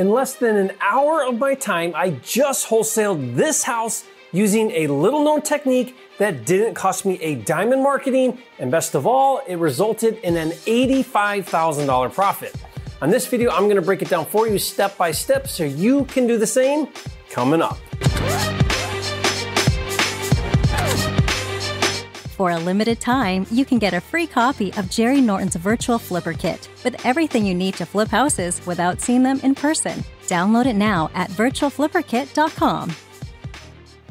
In less than an hour of my time, I just wholesaled this house using a little known technique that didn't cost me a dime in marketing, and best of all, it resulted in an $85,000 profit. On this video, I'm gonna break it down for you step by step so you can do the same coming up. For a limited time, you can get a free copy of Jerry Norton's virtual flipper kit with everything you need to flip houses without seeing them in person. Download it now at virtualflipperkit.com.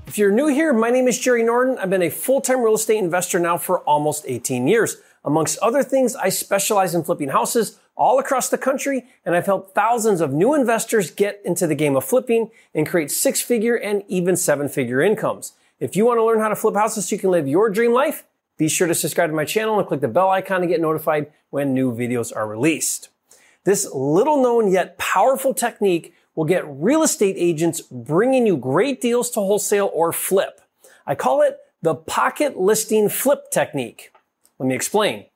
If you're new here, my name is Jerry Norton. I've been a full-time real estate investor now for almost 18 years. Amongst other things, I specialize in flipping houses all across the country, and I've helped thousands of new investors get into the game of flipping and create six-figure and even seven-figure incomes. If you want to learn how to flip houses so you can live your dream life, be sure to subscribe to my channel and click the bell icon to get notified when new videos are released. This little known yet powerful technique will get real estate agents bringing you great deals to wholesale or flip. I call it the pocket listing flip technique. Let me explain.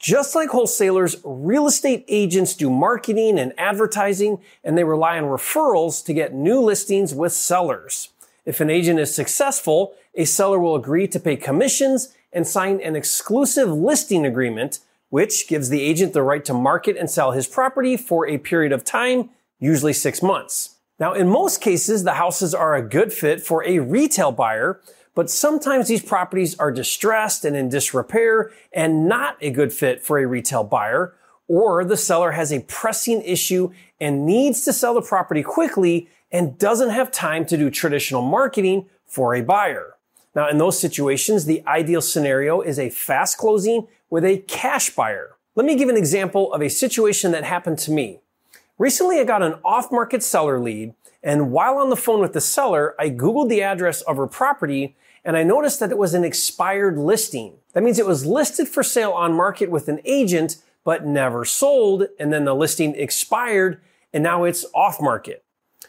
Just like wholesalers, real estate agents do marketing and advertising and they rely on referrals to get new listings with sellers. If an agent is successful, a seller will agree to pay commissions and sign an exclusive listing agreement, which gives the agent the right to market and sell his property for a period of time, usually six months. Now, in most cases, the houses are a good fit for a retail buyer, but sometimes these properties are distressed and in disrepair and not a good fit for a retail buyer, or the seller has a pressing issue and needs to sell the property quickly and doesn't have time to do traditional marketing for a buyer. Now, in those situations, the ideal scenario is a fast closing with a cash buyer. Let me give an example of a situation that happened to me. Recently, I got an off-market seller lead, and while on the phone with the seller, I Googled the address of her property and I noticed that it was an expired listing. That means it was listed for sale on market with an agent, but never sold, and then the listing expired, and now it's off market.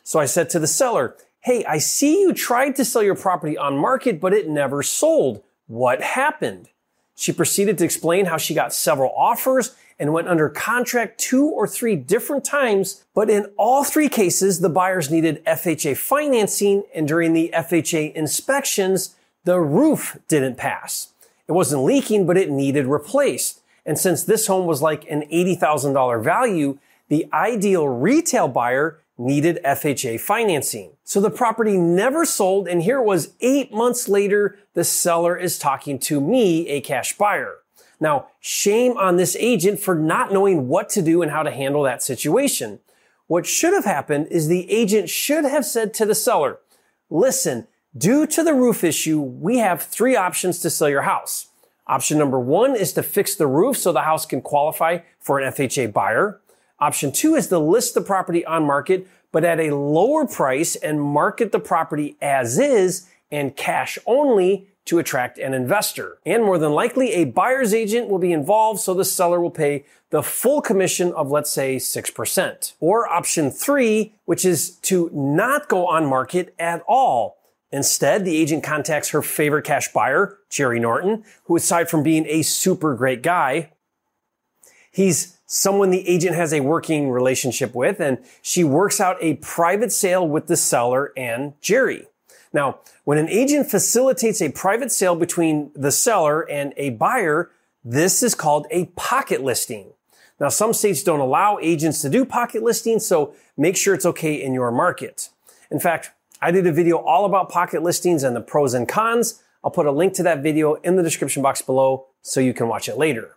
So I said to the seller, Hey, I see you tried to sell your property on market, but it never sold. What happened? She proceeded to explain how she got several offers and went under contract two or three different times, but in all three cases, the buyers needed FHA financing, and during the FHA inspections, the roof didn't pass. It wasn't leaking, but it needed replaced. And since this home was like an $80,000 value, the ideal retail buyer needed FHA financing. So the property never sold, and here it was eight months later, the seller is talking to me, a cash buyer. Now, shame on this agent for not knowing what to do and how to handle that situation. What should have happened is the agent should have said to the seller, listen, due to the roof issue, we have three options to sell your house. Option number one is to fix the roof so the house can qualify for an FHA buyer. Option two is to list the property on market, but at a lower price and market the property as is and cash only to attract an investor. And more than likely, a buyer's agent will be involved so the seller will pay the full commission of, let's say, 6%. Or option three, which is to not go on market at all. Instead, the agent contacts her favorite cash buyer, Jerry Norton, who aside from being a super great guy, he's someone the agent has a working relationship with, and she works out a private sale with the seller and Jerry. Now, when an agent facilitates a private sale between the seller and a buyer, this is called a pocket listing. Now, some states don't allow agents to do pocket listings, so make sure it's okay in your market. In fact, I did a video all about pocket listings and the pros and cons. I'll put a link to that video in the description box below so you can watch it later.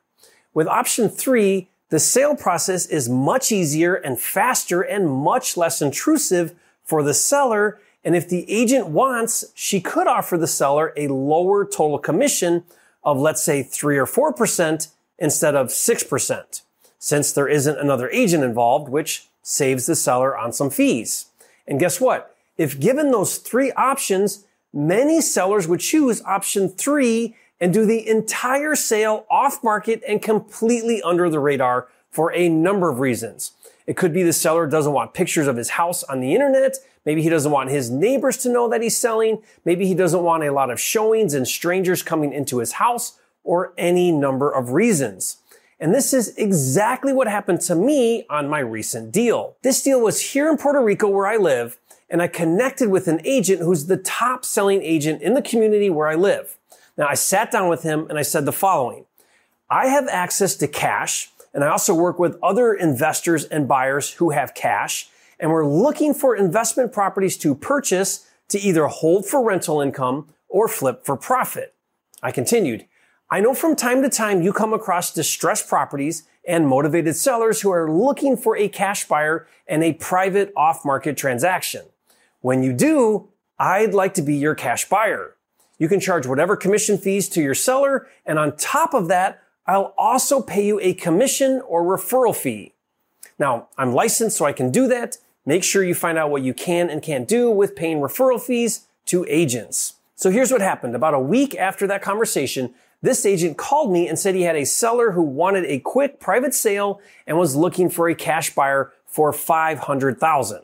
With option three, the sale process is much easier and faster and much less intrusive for the seller. And if the agent wants, she could offer the seller a lower total commission of let's say three or 4% instead of 6%, since there isn't another agent involved, which saves the seller on some fees. And guess what? If given those three options, many sellers would choose option three and do the entire sale off market and completely under the radar for a number of reasons. It could be the seller doesn't want pictures of his house on the internet. Maybe he doesn't want his neighbors to know that he's selling. Maybe he doesn't want a lot of showings and strangers coming into his house or any number of reasons. And this is exactly what happened to me on my recent deal. This deal was here in Puerto Rico where I live, and I connected with an agent who's the top selling agent in the community where I live. Now I sat down with him and I said the following. I have access to cash and I also work with other investors and buyers who have cash and we're looking for investment properties to purchase to either hold for rental income or flip for profit. I continued. I know from time to time you come across distressed properties and motivated sellers who are looking for a cash buyer and a private off-market transaction. When you do, I'd like to be your cash buyer. You can charge whatever commission fees to your seller, and on top of that, I'll also pay you a commission or referral fee. Now, I'm licensed so I can do that. Make sure you find out what you can and can't do with paying referral fees to agents. So here's what happened. About a week after that conversation, this agent called me and said he had a seller who wanted a quick private sale and was looking for a cash buyer for 500,000.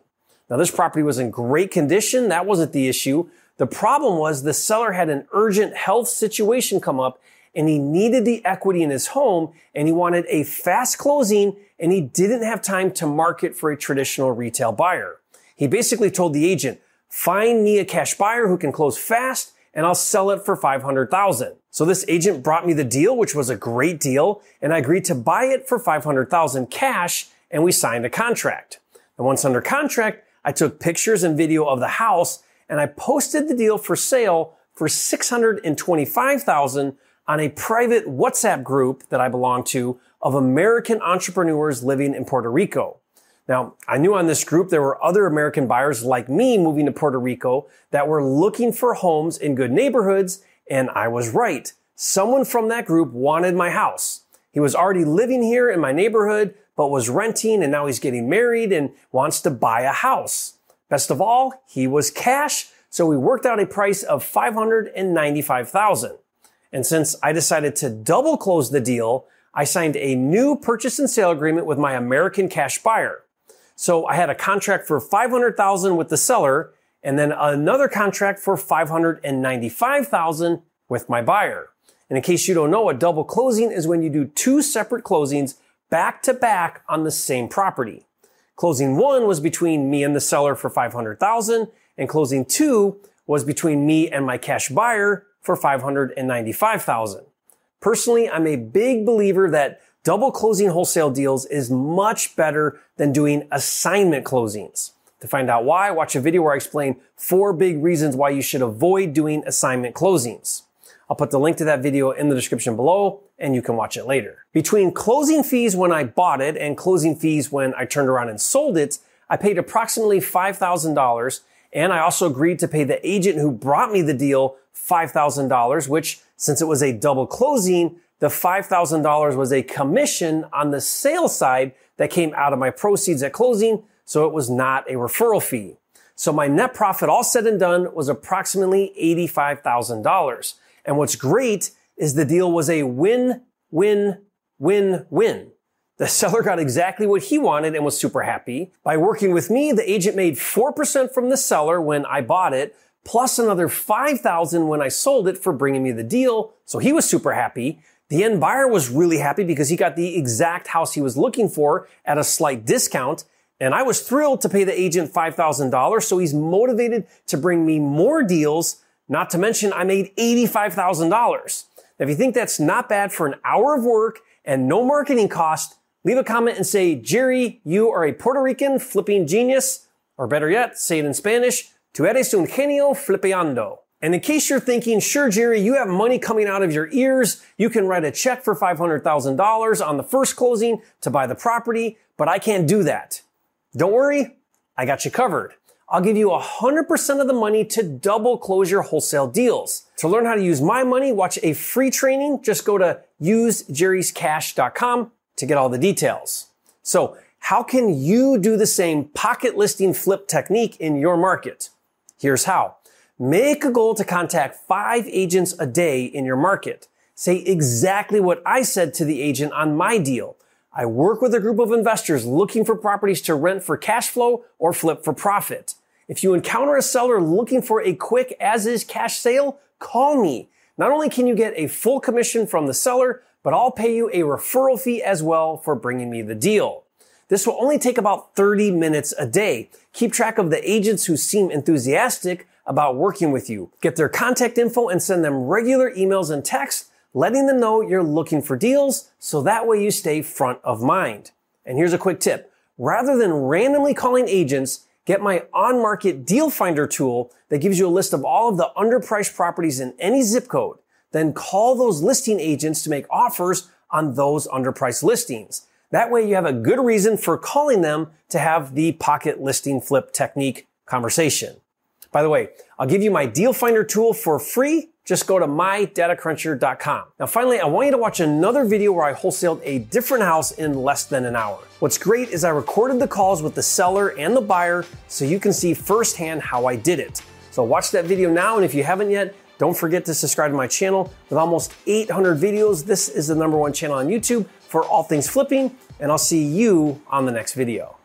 Now this property was in great condition. That wasn't the issue. The problem was the seller had an urgent health situation come up and he needed the equity in his home and he wanted a fast closing and he didn't have time to market for a traditional retail buyer. He basically told the agent, find me a cash buyer who can close fast and I'll sell it for 500,000. So this agent brought me the deal, which was a great deal, and I agreed to buy it for 500,000 cash and we signed a contract. And once under contract, I took pictures and video of the house and I posted the deal for sale for 625,000 on a private WhatsApp group that I belong to of American entrepreneurs living in Puerto Rico. Now, I knew on this group there were other American buyers like me moving to Puerto Rico that were looking for homes in good neighborhoods, and I was right. Someone from that group wanted my house. He was already living here in my neighborhood, but was renting and now he's getting married and wants to buy a house. Best of all, he was cash, so we worked out a price of 595,000. And since I decided to double close the deal, I signed a new purchase and sale agreement with my American cash buyer. So I had a contract for 500,000 with the seller and then another contract for 595,000 with my buyer. And in case you don't know, a double closing is when you do two separate closings back to back on the same property. Closing one was between me and the seller for 500,000 and closing two was between me and my cash buyer for 595,000. Personally, I'm a big believer that double closing wholesale deals is much better than doing assignment closings. To find out why, watch a video where I explain four big reasons why you should avoid doing assignment closings. I'll put the link to that video in the description below and you can watch it later. Between closing fees when I bought it and closing fees when I turned around and sold it, I paid approximately $5,000 and I also agreed to pay the agent who brought me the deal $5,000, which since it was a double closing, the $5,000 was a commission on the sales side that came out of my proceeds at closing. So it was not a referral fee. So my net profit all said and done was approximately $85,000. And what's great is the deal was a win, win, win, win. The seller got exactly what he wanted and was super happy. By working with me, the agent made 4% from the seller when I bought it, plus another 5,000 when I sold it for bringing me the deal. So he was super happy. The end buyer was really happy because he got the exact house he was looking for at a slight discount. And I was thrilled to pay the agent $5,000. So he's motivated to bring me more deals. Not to mention I made $85,000. Now, if you think that's not bad for an hour of work and no marketing cost, leave a comment and say, Jerry, you are a Puerto Rican flipping genius. Or better yet, say it in Spanish. Tu eres un genio flipeando. And in case you're thinking, sure, Jerry, you have money coming out of your ears. You can write a check for $500,000 on the first closing to buy the property, but I can't do that. Don't worry. I got you covered. I'll give you 100% of the money to double close your wholesale deals. To learn how to use my money, watch a free training. Just go to usejerryscash.com to get all the details. So how can you do the same pocket listing flip technique in your market? Here's how. Make a goal to contact five agents a day in your market. Say exactly what I said to the agent on my deal. I work with a group of investors looking for properties to rent for cash flow or flip for profit. If you encounter a seller looking for a quick as is cash sale, call me. Not only can you get a full commission from the seller, but I'll pay you a referral fee as well for bringing me the deal. This will only take about 30 minutes a day. Keep track of the agents who seem enthusiastic about working with you. Get their contact info and send them regular emails and texts letting them know you're looking for deals so that way you stay front of mind. And here's a quick tip. Rather than randomly calling agents, get my on-market deal finder tool that gives you a list of all of the underpriced properties in any zip code. Then call those listing agents to make offers on those underpriced listings. That way you have a good reason for calling them to have the pocket listing flip technique conversation. By the way, I'll give you my deal finder tool for free just go to mydatacruncher.com. Now finally, I want you to watch another video where I wholesaled a different house in less than an hour. What's great is I recorded the calls with the seller and the buyer so you can see firsthand how I did it. So watch that video now, and if you haven't yet, don't forget to subscribe to my channel. With almost 800 videos, this is the number one channel on YouTube for all things flipping, and I'll see you on the next video.